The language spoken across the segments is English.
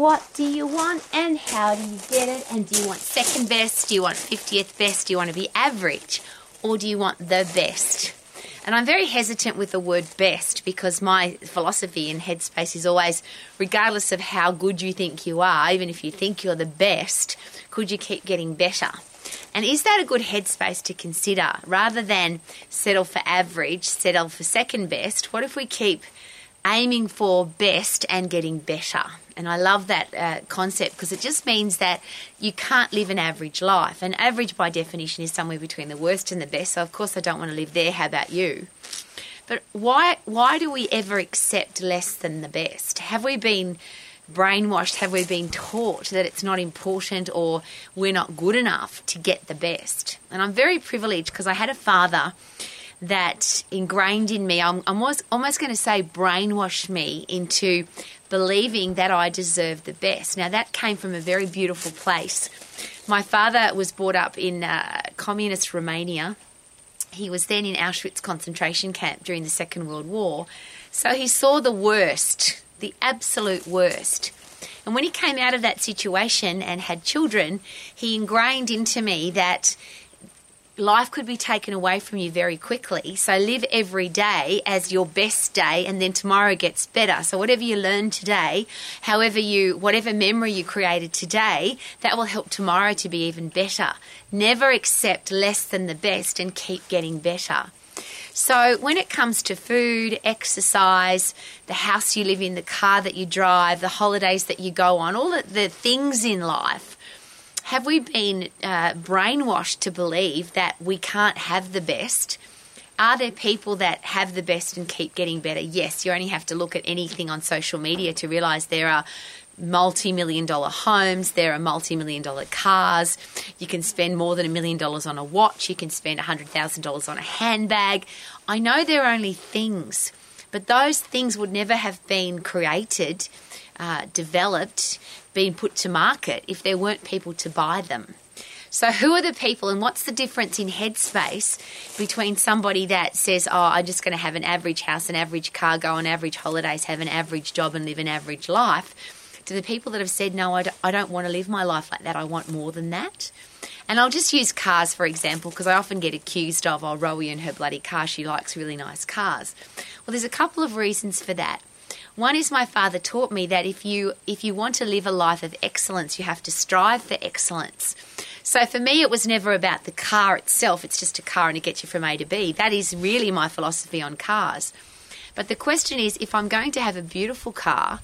what do you want and how do you get it? And do you want second best? Do you want 50th best? Do you want to be average? Or do you want the best? And I'm very hesitant with the word best because my philosophy in headspace is always, regardless of how good you think you are, even if you think you're the best, could you keep getting better? And is that a good headspace to consider? Rather than settle for average, settle for second best, what if we keep aiming for best and getting better? And I love that uh, concept because it just means that you can't live an average life. And average, by definition, is somewhere between the worst and the best. So, of course, I don't want to live there. How about you? But why, why do we ever accept less than the best? Have we been brainwashed? Have we been taught that it's not important or we're not good enough to get the best? And I'm very privileged because I had a father that ingrained in me, I'm, I'm almost, almost going to say brainwashed me into believing that I deserve the best. Now, that came from a very beautiful place. My father was brought up in uh, communist Romania. He was then in Auschwitz concentration camp during the Second World War. So he saw the worst the absolute worst. And when he came out of that situation and had children, he ingrained into me that life could be taken away from you very quickly. So live every day as your best day and then tomorrow gets better. So whatever you learn today, however you whatever memory you created today, that will help tomorrow to be even better. Never accept less than the best and keep getting better. So, when it comes to food, exercise, the house you live in, the car that you drive, the holidays that you go on, all the, the things in life, have we been uh, brainwashed to believe that we can't have the best? Are there people that have the best and keep getting better? Yes, you only have to look at anything on social media to realize there are multi million dollar homes, there are multi million dollar cars. You can spend more than a million dollars on a watch, you can spend $100,000 on a handbag. I know they're only things, but those things would never have been created, uh, developed, been put to market if there weren't people to buy them. So, who are the people, and what's the difference in headspace between somebody that says, Oh, I'm just going to have an average house, an average car, go on average holidays, have an average job, and live an average life? to the people that have said, no, I don't, I don't want to live my life like that. I want more than that. And I'll just use cars for example because I often get accused of, oh, Rowie and her bloody car, she likes really nice cars. Well, there's a couple of reasons for that. One is my father taught me that if you if you want to live a life of excellence, you have to strive for excellence. So for me, it was never about the car itself. It's just a car and it gets you from A to B. That is really my philosophy on cars. But the question is, if I'm going to have a beautiful car,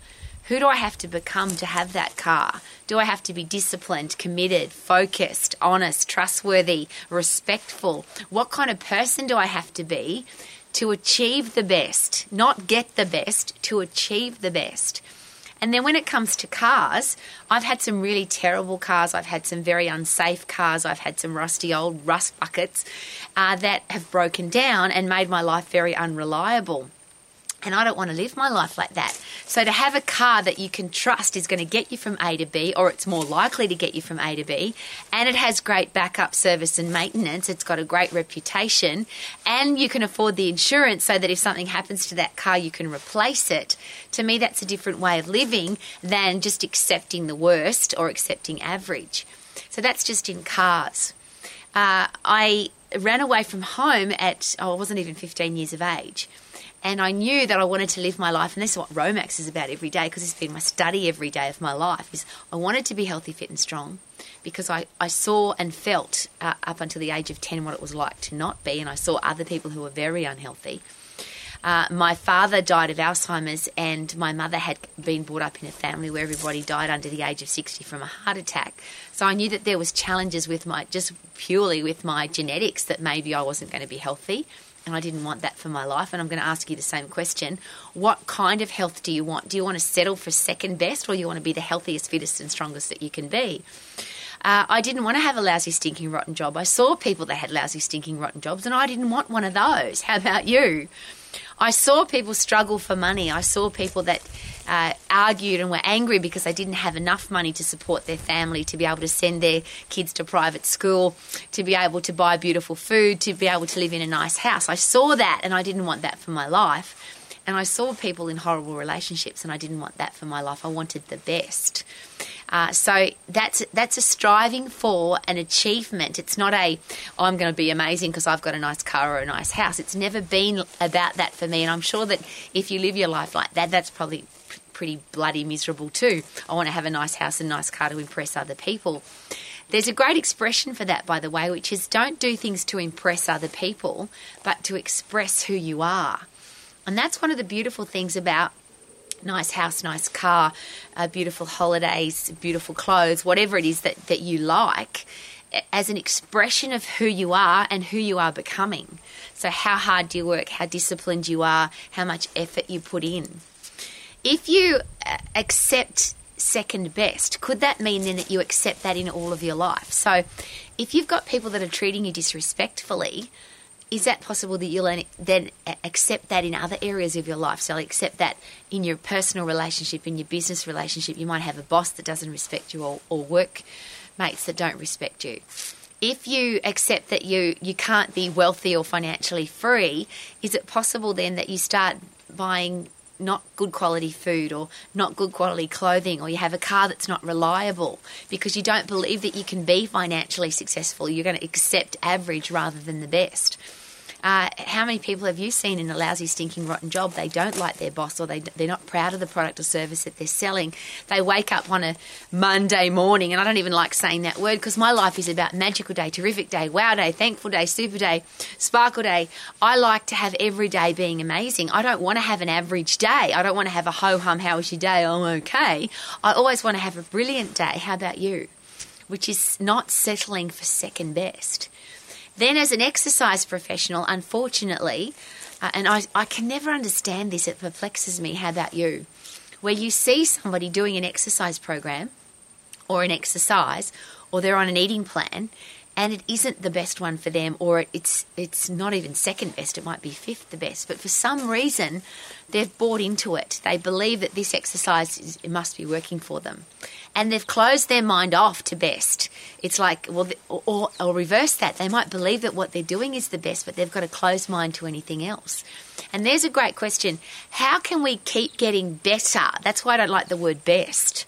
who do I have to become to have that car? Do I have to be disciplined, committed, focused, honest, trustworthy, respectful? What kind of person do I have to be to achieve the best? Not get the best, to achieve the best. And then when it comes to cars, I've had some really terrible cars. I've had some very unsafe cars. I've had some rusty old rust buckets uh, that have broken down and made my life very unreliable. And I don't want to live my life like that. So to have a car that you can trust is going to get you from A to B, or it's more likely to get you from A to B, and it has great backup service and maintenance, it's got a great reputation, and you can afford the insurance so that if something happens to that car, you can replace it. To me, that's a different way of living than just accepting the worst or accepting average. So that's just in cars. Uh, I ran away from home at, oh, I wasn't even 15 years of age and I knew that I wanted to live my life, and this is what Romax is about every day, because it's been my study every day of my life, is I wanted to be healthy, fit and strong, because I, I saw and felt uh, up until the age of 10 what it was like to not be, and I saw other people who were very unhealthy. Uh, my father died of Alzheimer's, and my mother had been brought up in a family where everybody died under the age of 60 from a heart attack. So I knew that there was challenges with my, just purely with my genetics, that maybe I wasn't going to be healthy and I didn't want that for my life. And I'm going to ask you the same question. What kind of health do you want? Do you want to settle for second best or you want to be the healthiest, fittest, and strongest that you can be? Uh, I didn't want to have a lousy, stinking, rotten job. I saw people that had lousy, stinking, rotten jobs, and I didn't want one of those. How about you? I saw people struggle for money. I saw people that uh, argued and were angry because they didn't have enough money to support their family, to be able to send their kids to private school, to be able to buy beautiful food, to be able to live in a nice house. I saw that and I didn't want that for my life. and I saw people in horrible relationships, and I didn't want that for my life. I wanted the best. Uh, so that's that's a striving for an achievement. It's not a oh, I'm going to be amazing because I've got a nice car or a nice house. It's never been about that for me, and I'm sure that if you live your life like that, that's probably pretty bloody miserable too. I want to have a nice house and nice car to impress other people. There's a great expression for that, by the way, which is don't do things to impress other people, but to express who you are. And that's one of the beautiful things about nice house, nice car, uh, beautiful holidays, beautiful clothes, whatever it is that, that you like, as an expression of who you are and who you are becoming. So, how hard do you work, how disciplined you are, how much effort you put in. If you uh, accept second best, could that mean then that you accept that in all of your life? So, if you've got people that are treating you disrespectfully, is that possible that you'll then accept that in other areas of your life? So, accept that in your personal relationship, in your business relationship, you might have a boss that doesn't respect you or, or work mates that don't respect you. If you accept that you, you can't be wealthy or financially free, is it possible then that you start buying not good quality food or not good quality clothing or you have a car that's not reliable because you don't believe that you can be financially successful. You're going to accept average rather than the best. Uh, how many people have you seen in a lousy, stinking, rotten job? They don't like their boss or they, they're not proud of the product or service that they're selling. They wake up on a Monday morning, and I don't even like saying that word because my life is about magical day, terrific day, wow day, thankful day, super day, sparkle day. I like to have every day being amazing. I don't want to have an average day. I don't want to have a ho hum, how was your day? I'm okay. I always want to have a brilliant day. How about you? Which is not settling for second best. Then, as an exercise professional, unfortunately, uh, and I, I can never understand this, it perplexes me. How about you? Where you see somebody doing an exercise program or an exercise, or they're on an eating plan, and it isn't the best one for them, or it's it's not even second best. It might be fifth the best, but for some reason, they've bought into it. They believe that this exercise is, it must be working for them, and they've closed their mind off to best. It's like well, or, or reverse that. They might believe that what they're doing is the best, but they've got a closed mind to anything else. And there's a great question: How can we keep getting better? That's why I don't like the word best,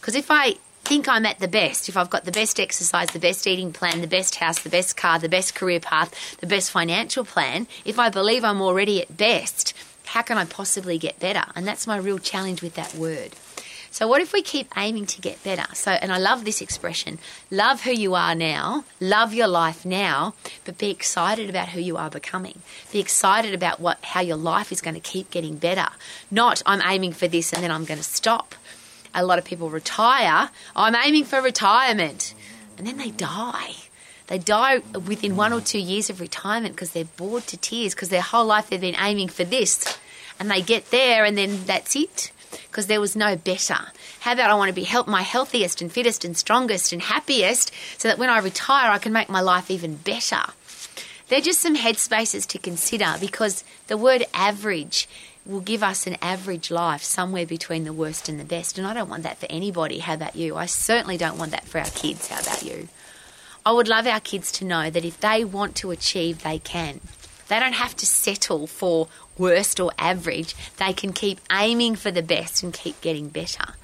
because if I think I'm at the best, if I've got the best exercise, the best eating plan, the best house, the best car, the best career path, the best financial plan, if I believe I'm already at best, how can I possibly get better? And that's my real challenge with that word. So, what if we keep aiming to get better? So, and I love this expression love who you are now, love your life now, but be excited about who you are becoming. Be excited about what, how your life is going to keep getting better. Not, I'm aiming for this and then I'm going to stop a lot of people retire. I'm aiming for retirement. And then they die. They die within one or two years of retirement because they're bored to tears because their whole life they've been aiming for this. And they get there and then that's it because there was no better. How about I want to be help my healthiest and fittest and strongest and happiest so that when I retire I can make my life even better. They're just some headspaces to consider because the word average will give us an average life somewhere between the worst and the best. And I don't want that for anybody. How about you? I certainly don't want that for our kids. How about you? I would love our kids to know that if they want to achieve, they can. They don't have to settle for worst or average. They can keep aiming for the best and keep getting better.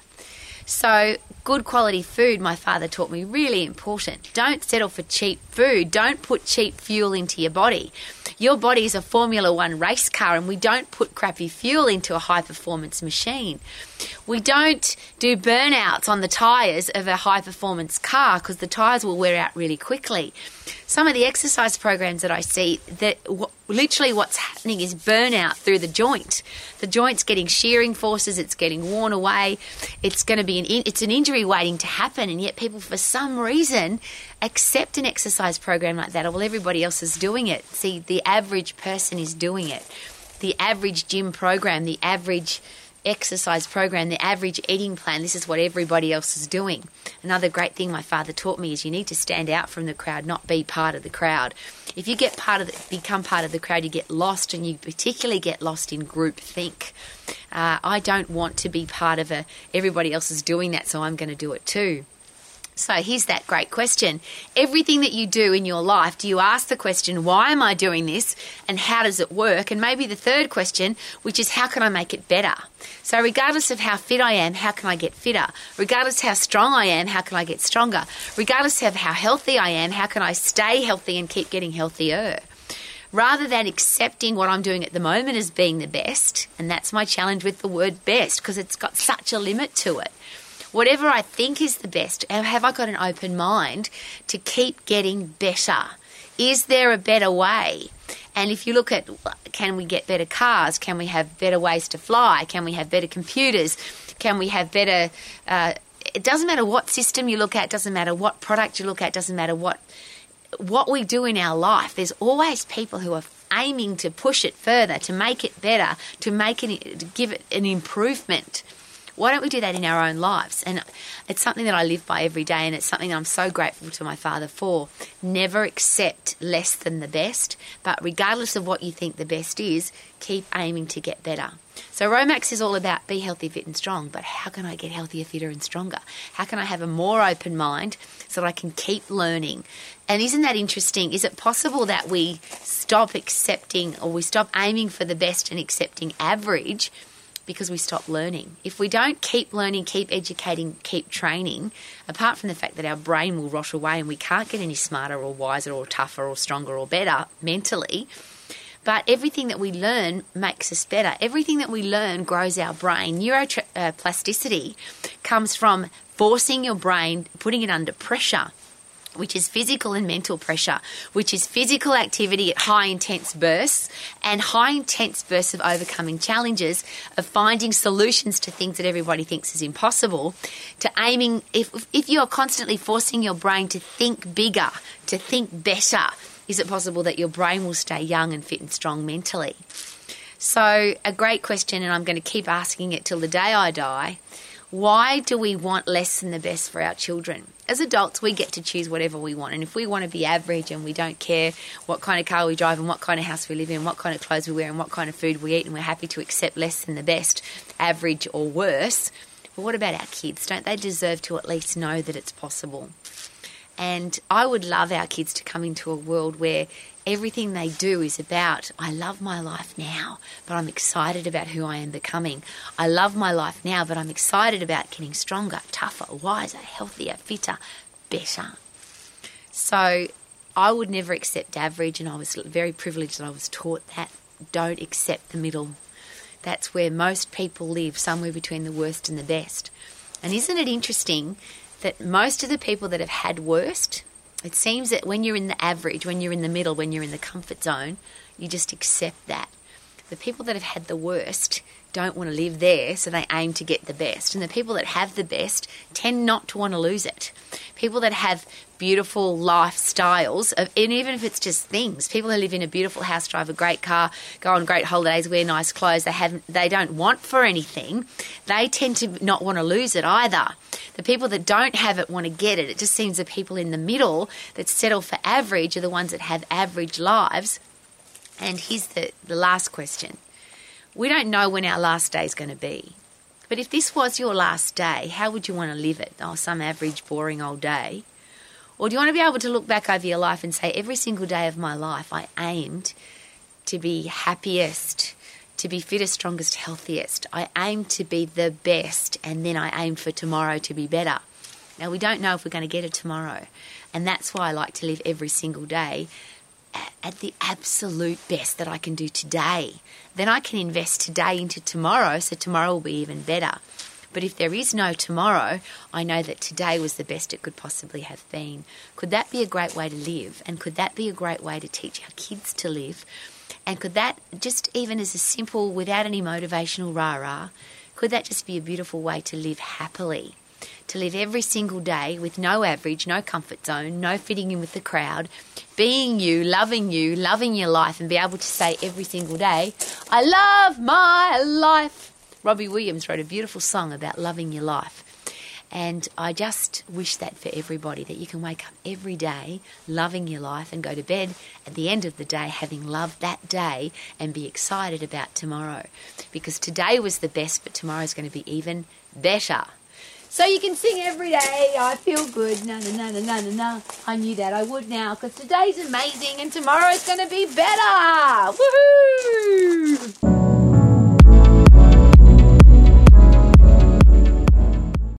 So, good quality food, my father taught me, really important. Don't settle for cheap food. Don't put cheap fuel into your body. Your body is a Formula One race car, and we don't put crappy fuel into a high performance machine. We don't do burnouts on the tyres of a high performance car because the tyres will wear out really quickly. Some of the exercise programs that I see, that w- literally what's happening is burnout through the joint. The joint's getting shearing forces, it's getting worn away. It's going to be an in- it's an injury waiting to happen, and yet people for some reason accept an exercise program like that. Well, everybody else is doing it. See, the average person is doing it. The average gym program, the average exercise program, the average eating plan, this is what everybody else is doing. Another great thing my father taught me is you need to stand out from the crowd, not be part of the crowd. If you get part of the, become part of the crowd, you get lost, and you particularly get lost in group think. Uh, I don't want to be part of a everybody else is doing that, so I'm going to do it too. So here's that great question. Everything that you do in your life, do you ask the question, why am I doing this and how does it work? And maybe the third question, which is, how can I make it better? So, regardless of how fit I am, how can I get fitter? Regardless how strong I am, how can I get stronger? Regardless of how healthy I am, how can I stay healthy and keep getting healthier? Rather than accepting what I'm doing at the moment as being the best, and that's my challenge with the word best because it's got such a limit to it whatever I think is the best, have I got an open mind to keep getting better? Is there a better way? And if you look at can we get better cars? Can we have better ways to fly? Can we have better computers? Can we have better. Uh, it doesn't matter what system you look at, doesn't matter what product you look at, doesn't matter what what we do in our life. There's always people who are aiming to push it further, to make it better, to make it, to give it an improvement. Why don't we do that in our own lives? And it's something that I live by every day, and it's something I'm so grateful to my father for. Never accept less than the best, but regardless of what you think the best is, keep aiming to get better. So Romax is all about be healthy, fit, and strong. But how can I get healthier, fitter, and stronger? How can I have a more open mind so that I can keep learning? And isn't that interesting? Is it possible that we stop accepting or we stop aiming for the best and accepting average? Because we stop learning. If we don't keep learning, keep educating, keep training, apart from the fact that our brain will rot away and we can't get any smarter or wiser or tougher or stronger or better mentally, but everything that we learn makes us better. Everything that we learn grows our brain. Neuroplasticity uh, comes from forcing your brain, putting it under pressure which is physical and mental pressure, which is physical activity at high intense bursts and high intense bursts of overcoming challenges, of finding solutions to things that everybody thinks is impossible, to aiming, if, if you are constantly forcing your brain to think bigger, to think better, is it possible that your brain will stay young and fit and strong mentally? So, a great question, and I'm going to keep asking it till the day I die. Why do we want less than the best for our children? as adults, we get to choose whatever we want. And if we want to be average and we don't care what kind of car we drive and what kind of house we live in, what kind of clothes we wear and what kind of food we eat, and we're happy to accept less than the best, average or worse, but what about our kids? Don't they deserve to at least know that it's possible? And I would love our kids to come into a world where everything they do is about I love my life now, but I'm excited about who I am becoming. I love my life now, but I'm excited about getting stronger, tougher, wiser, healthier, fitter, better. So I would never accept average, and I was very privileged that I was taught that. Don't accept the middle. That's where most people live, somewhere between the worst and the best. And isn't it interesting that most of the people that have had worst, it seems that when you're in the average, when you're in the middle, when you're in the comfort zone, you just accept that. The people that have had the worst don't want to live there, so they aim to get the best. And the people that have the best tend not to want to lose it. People that have beautiful lifestyles, and even if it's just things, people who live in a beautiful house, drive a great car, go on great holidays, wear nice clothes, they have they don't want for anything. They tend to not want to lose it either. The people that don't have it want to get it. It just seems the people in the middle that settle for average are the ones that have average lives. And here's the, the last question. We don't know when our last day is going to be. But if this was your last day, how would you want to live it? Oh, some average, boring old day. Or do you want to be able to look back over your life and say, every single day of my life, I aimed to be happiest, to be fittest, strongest, healthiest. I aimed to be the best, and then I aimed for tomorrow to be better. Now, we don't know if we're going to get it tomorrow. And that's why I like to live every single day at the absolute best that I can do today. Then I can invest today into tomorrow, so tomorrow will be even better. But if there is no tomorrow, I know that today was the best it could possibly have been. Could that be a great way to live? And could that be a great way to teach our kids to live? And could that, just even as a simple, without any motivational rah rah, could that just be a beautiful way to live happily? To live every single day with no average, no comfort zone, no fitting in with the crowd, being you, loving you, loving your life, and be able to say every single day, I love my life. Robbie Williams wrote a beautiful song about loving your life. And I just wish that for everybody that you can wake up every day loving your life and go to bed at the end of the day having loved that day and be excited about tomorrow. Because today was the best, but tomorrow is going to be even better. So you can sing every day. I feel good. Na na na na na na na. I knew that I would now because today's amazing and tomorrow's going to be better. Woohoo!